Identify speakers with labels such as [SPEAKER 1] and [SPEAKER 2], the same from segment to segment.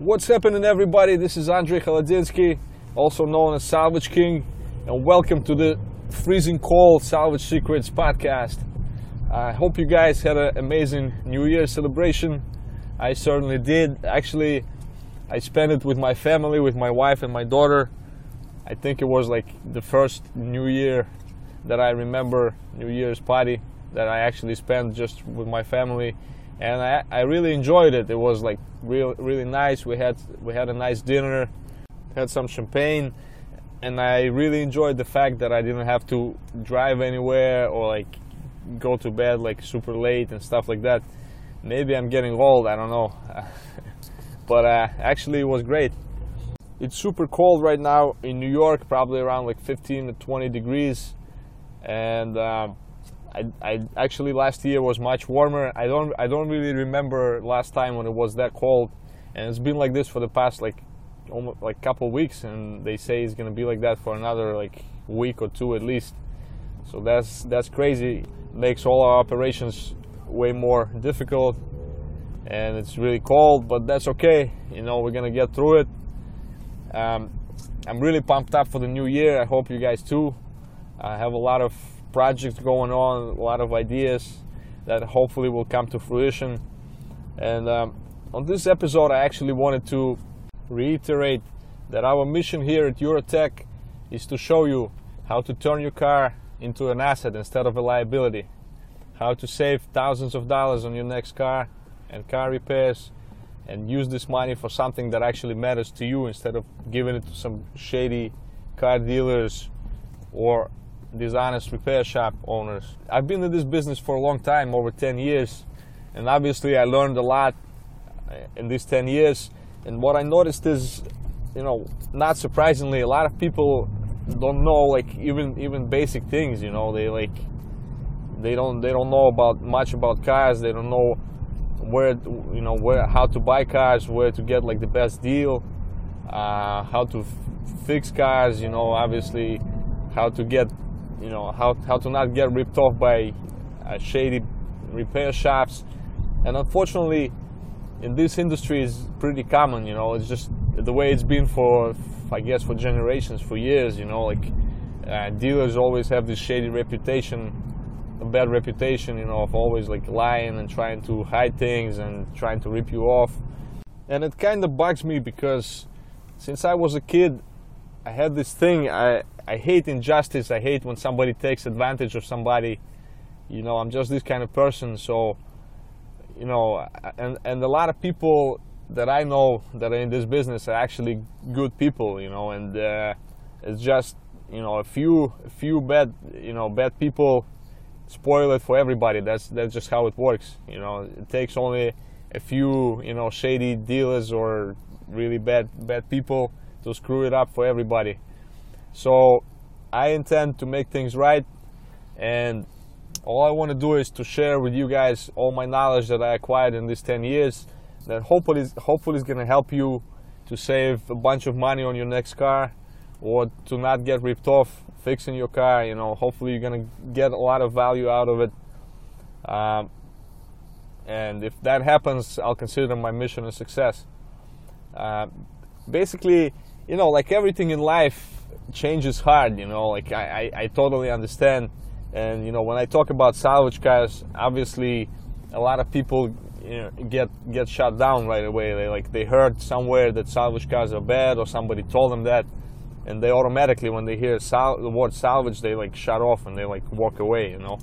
[SPEAKER 1] What's happening, everybody? This is Andrei Khaladinsky, also known as Salvage King, and welcome to the freezing cold Salvage Secrets podcast. I hope you guys had an amazing New Year celebration. I certainly did. Actually, I spent it with my family, with my wife and my daughter. I think it was like the first New Year that I remember, New Year's party that I actually spent just with my family and I, I really enjoyed it. It was like real really nice. We had we had a nice dinner, had some champagne, and I really enjoyed the fact that I didn't have to drive anywhere or like go to bed like super late and stuff like that. Maybe I'm getting old. I don't know, but uh, actually it was great. It's super cold right now in New York, probably around like 15 to 20 degrees, and. Um, I, actually last year was much warmer. I don't I don't really remember last time when it was that cold, and it's been like this for the past like almost like couple weeks, and they say it's gonna be like that for another like week or two at least. So that's that's crazy. Makes all our operations way more difficult, and it's really cold, but that's okay. You know we're gonna get through it. Um, I'm really pumped up for the new year. I hope you guys too. I have a lot of projects going on, a lot of ideas that hopefully will come to fruition. And um, on this episode, I actually wanted to reiterate that our mission here at Eurotech is to show you how to turn your car into an asset instead of a liability, how to save thousands of dollars on your next car and car repairs, and use this money for something that actually matters to you instead of giving it to some shady car dealers or dishonest repair shop owners. I've been in this business for a long time, over 10 years, and obviously I learned a lot uh, in these 10 years. And what I noticed is, you know, not surprisingly, a lot of people don't know like even even basic things. You know, they like they don't they don't know about much about cars. They don't know where you know where how to buy cars, where to get like the best deal, uh, how to f- fix cars. You know, obviously how to get you know how how to not get ripped off by uh, shady repair shops. And unfortunately in this industry is pretty common you know it's just the way it's been for i guess for generations for years you know like uh, dealers always have this shady reputation a bad reputation you know of always like lying and trying to hide things and trying to rip you off. And it kind of bugs me because since i was a kid i had this thing i I hate injustice. I hate when somebody takes advantage of somebody. You know, I'm just this kind of person. So, you know, and and a lot of people that I know that are in this business are actually good people. You know, and uh, it's just you know a few a few bad you know bad people spoil it for everybody. That's that's just how it works. You know, it takes only a few you know shady dealers or really bad bad people to screw it up for everybody. So I intend to make things right, and all I want to do is to share with you guys all my knowledge that I acquired in these 10 years. That hopefully, hopefully, is going to help you to save a bunch of money on your next car, or to not get ripped off fixing your car. You know, hopefully, you're going to get a lot of value out of it. Um, and if that happens, I'll consider my mission a success. Uh, basically, you know, like everything in life, change is hard, you know, like I, I, I totally understand. And, you know, when I talk about salvage cars, obviously a lot of people you know, get get shut down right away. They like they heard somewhere that salvage cars are bad, or somebody told them that, and they automatically, when they hear sal- the word salvage, they like shut off and they like walk away, you know,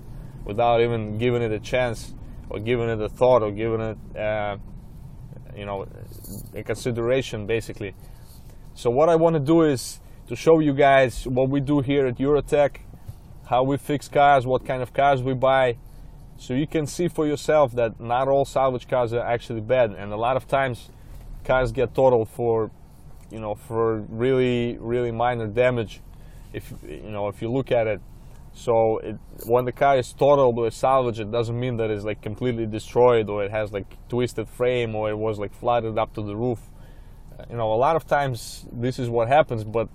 [SPEAKER 1] without even giving it a chance or giving it a thought or giving it, uh, you know, a consideration, basically. So what I want to do is to show you guys what we do here at Eurotech, how we fix cars, what kind of cars we buy, so you can see for yourself that not all salvage cars are actually bad, and a lot of times cars get totaled for, you know, for really really minor damage. If you know if you look at it, so it, when the car is totaled or salvage, it doesn't mean that it's like completely destroyed or it has like twisted frame or it was like flooded up to the roof. You know, a lot of times this is what happens, but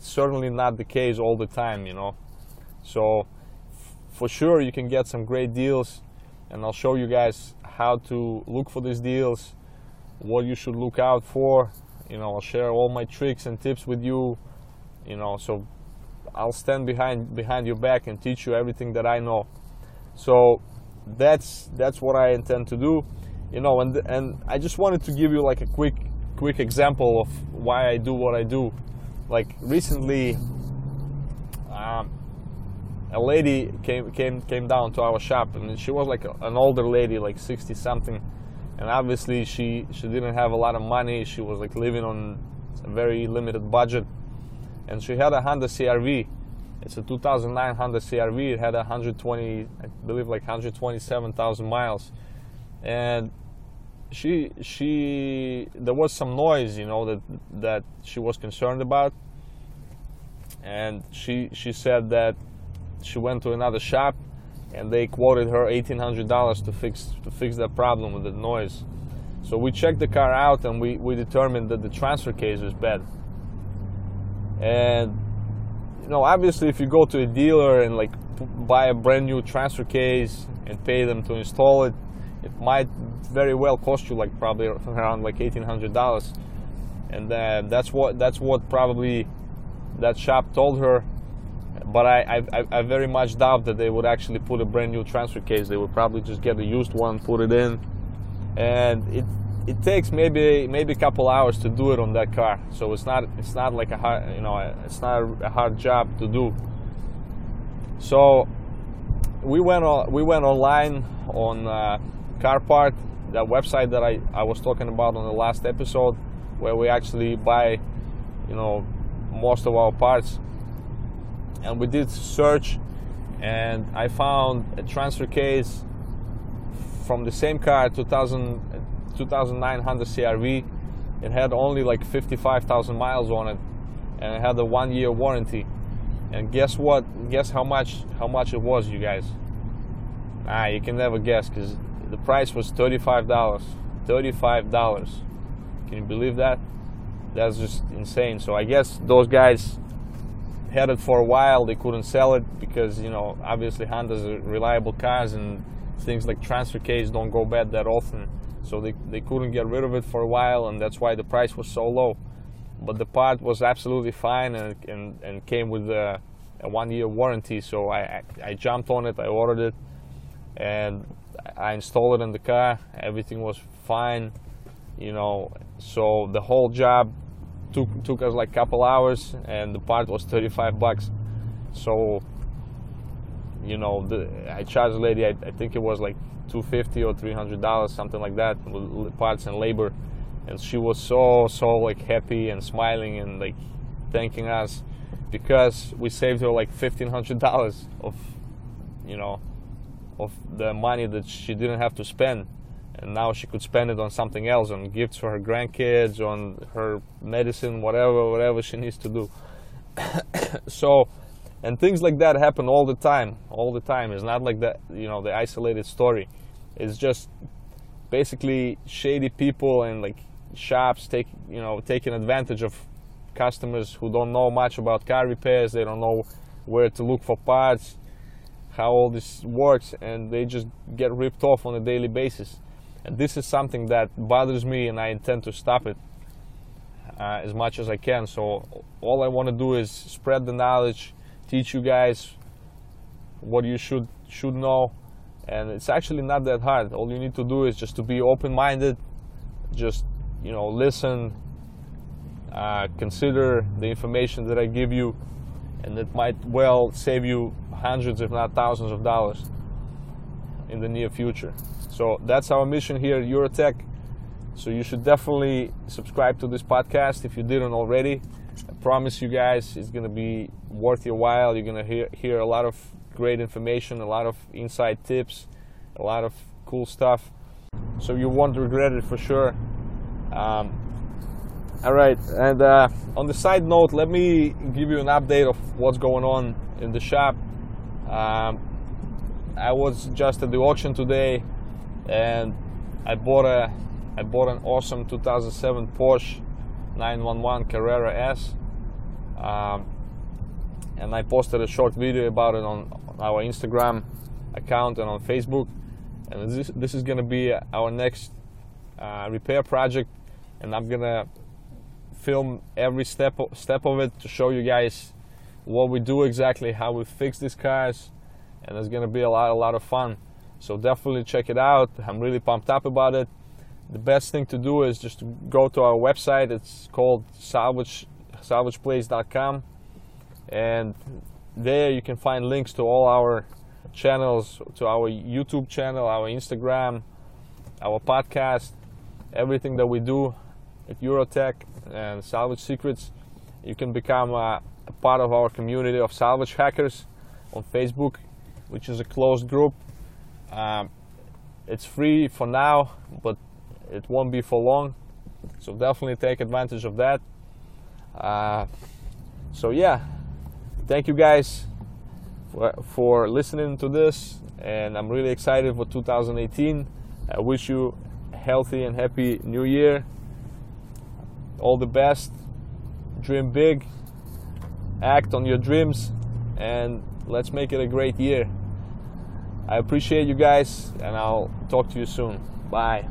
[SPEAKER 1] certainly not the case all the time, you know. So for sure you can get some great deals and I'll show you guys how to look for these deals what you should look out for. You know, I'll share all my tricks and tips with you. You know, so I'll stand behind behind your back and teach you everything that I know. So that's that's what I intend to do. You know, and and I just wanted to give you like a quick quick example of why I do what I do. Like recently, um, a lady came came came down to our shop, and she was like an older lady, like 60 something, and obviously she she didn't have a lot of money. She was like living on a very limited budget, and she had a Honda CRV. It's a 2009 Honda CRV. It had 120, I believe, like 127,000 miles, and she she there was some noise, you know, that that she was concerned about, and she she said that she went to another shop and they quoted her $1800 to fix to fix that problem with the noise. So we checked the car out and we, we determined that the transfer case was bad. And you know obviously if you go to a dealer and like buy a brand new transfer case and pay them to install it it might very well cost you like probably around like $1800 and uh, that's what that's what probably that shop told her but I, I, I, very much doubt that they would actually put a brand new transfer case. They would probably just get a used one, put it in, and it it takes maybe maybe a couple hours to do it on that car. So it's not it's not like a hard you know it's not a hard job to do. So we went on we went online on uh, CarPart, that website that I, I was talking about on the last episode, where we actually buy you know most of our parts. And we did search and I found a transfer case from the same car 2000, 2009 Honda CRV it had only like 55,000 miles on it and it had a one year warranty. And guess what? Guess how much how much it was you guys? Ah you can never guess because the price was $35 $35 can you believe that that's just insane so I guess those guys had it for a while. They couldn't sell it because you know obviously Honda's are reliable cars and things like transfer case don't go bad that often. So they, they couldn't get rid of it for a while, and that's why the price was so low. But the part was absolutely fine and and, and came with a, a one year warranty. So I, I I jumped on it. I ordered it, and I installed it in the car. Everything was fine, you know. So the whole job took took us like a couple hours and the part was 35 bucks so you know the, i charged the lady I, I, think it was like 250 or 300 dollars something like that with parts and labor and she was so so like happy and smiling and like thanking us because we saved her like 1500 dollars of you know of the money that she didn't have to spend. And now she could spend it on something else on gifts for her grandkids on her medicine whatever whatever she needs to do. So and things like that happen all the time all the time. It's not like that you know the isolated story. It's just basically shady people and like shops take you know taking advantage of customers who don't know much about car repairs. They don't know where to look for parts how all this works and they just get ripped off on a daily basis and this is something that bothers me, and I intend to stop it uh, as much as I can. So all I want to do is spread the knowledge, teach you guys what you should should know, and it's actually not that hard. All you need to do is just to be open-minded, just you know listen, uh, consider the information that I give you, and it might well save you hundreds, if not thousands, of dollars in the near future. So that's our mission here at Eurotech. So you should definitely subscribe to this podcast if you didn't already. I promise you guys it's going to be worth your while. You're going to hear, hear a lot of great information, a lot of inside tips, a lot of cool stuff. So you won't regret it for sure. Um, all right, and uh, on the side note, let me give you an update of what's going on in the shop. Um, I was just at the auction today, and I bought a I bought an awesome 2007 Porsche 911 Carrera S, um, and I posted a short video about it on our Instagram account and on Facebook. And this this is gonna be our next uh, repair project, and I'm gonna film every step step of it to show you guys what we do exactly, how we fix these cars, and it's gonna be a lot a lot of fun. So definitely check it out. I'm really pumped up about it. The best thing to do is just go to our website. It's called salvage salvageplace.com, and there you can find links to all our channels, to our YouTube channel, our Instagram, our podcast, everything that we do at Eurotech and Salvage Secrets. You can become a, a part of our community of salvage hackers on Facebook, which is a closed group. Um, it's free for now, but it won't be for long. So definitely take advantage of that. Uh, so yeah, thank you guys for, for listening to this, and I'm really excited for 2018. I wish you a healthy and happy new year. All the best. Dream big. Act on your dreams, and let's make it a great year. I appreciate you guys, and I'll talk to you soon. Bye.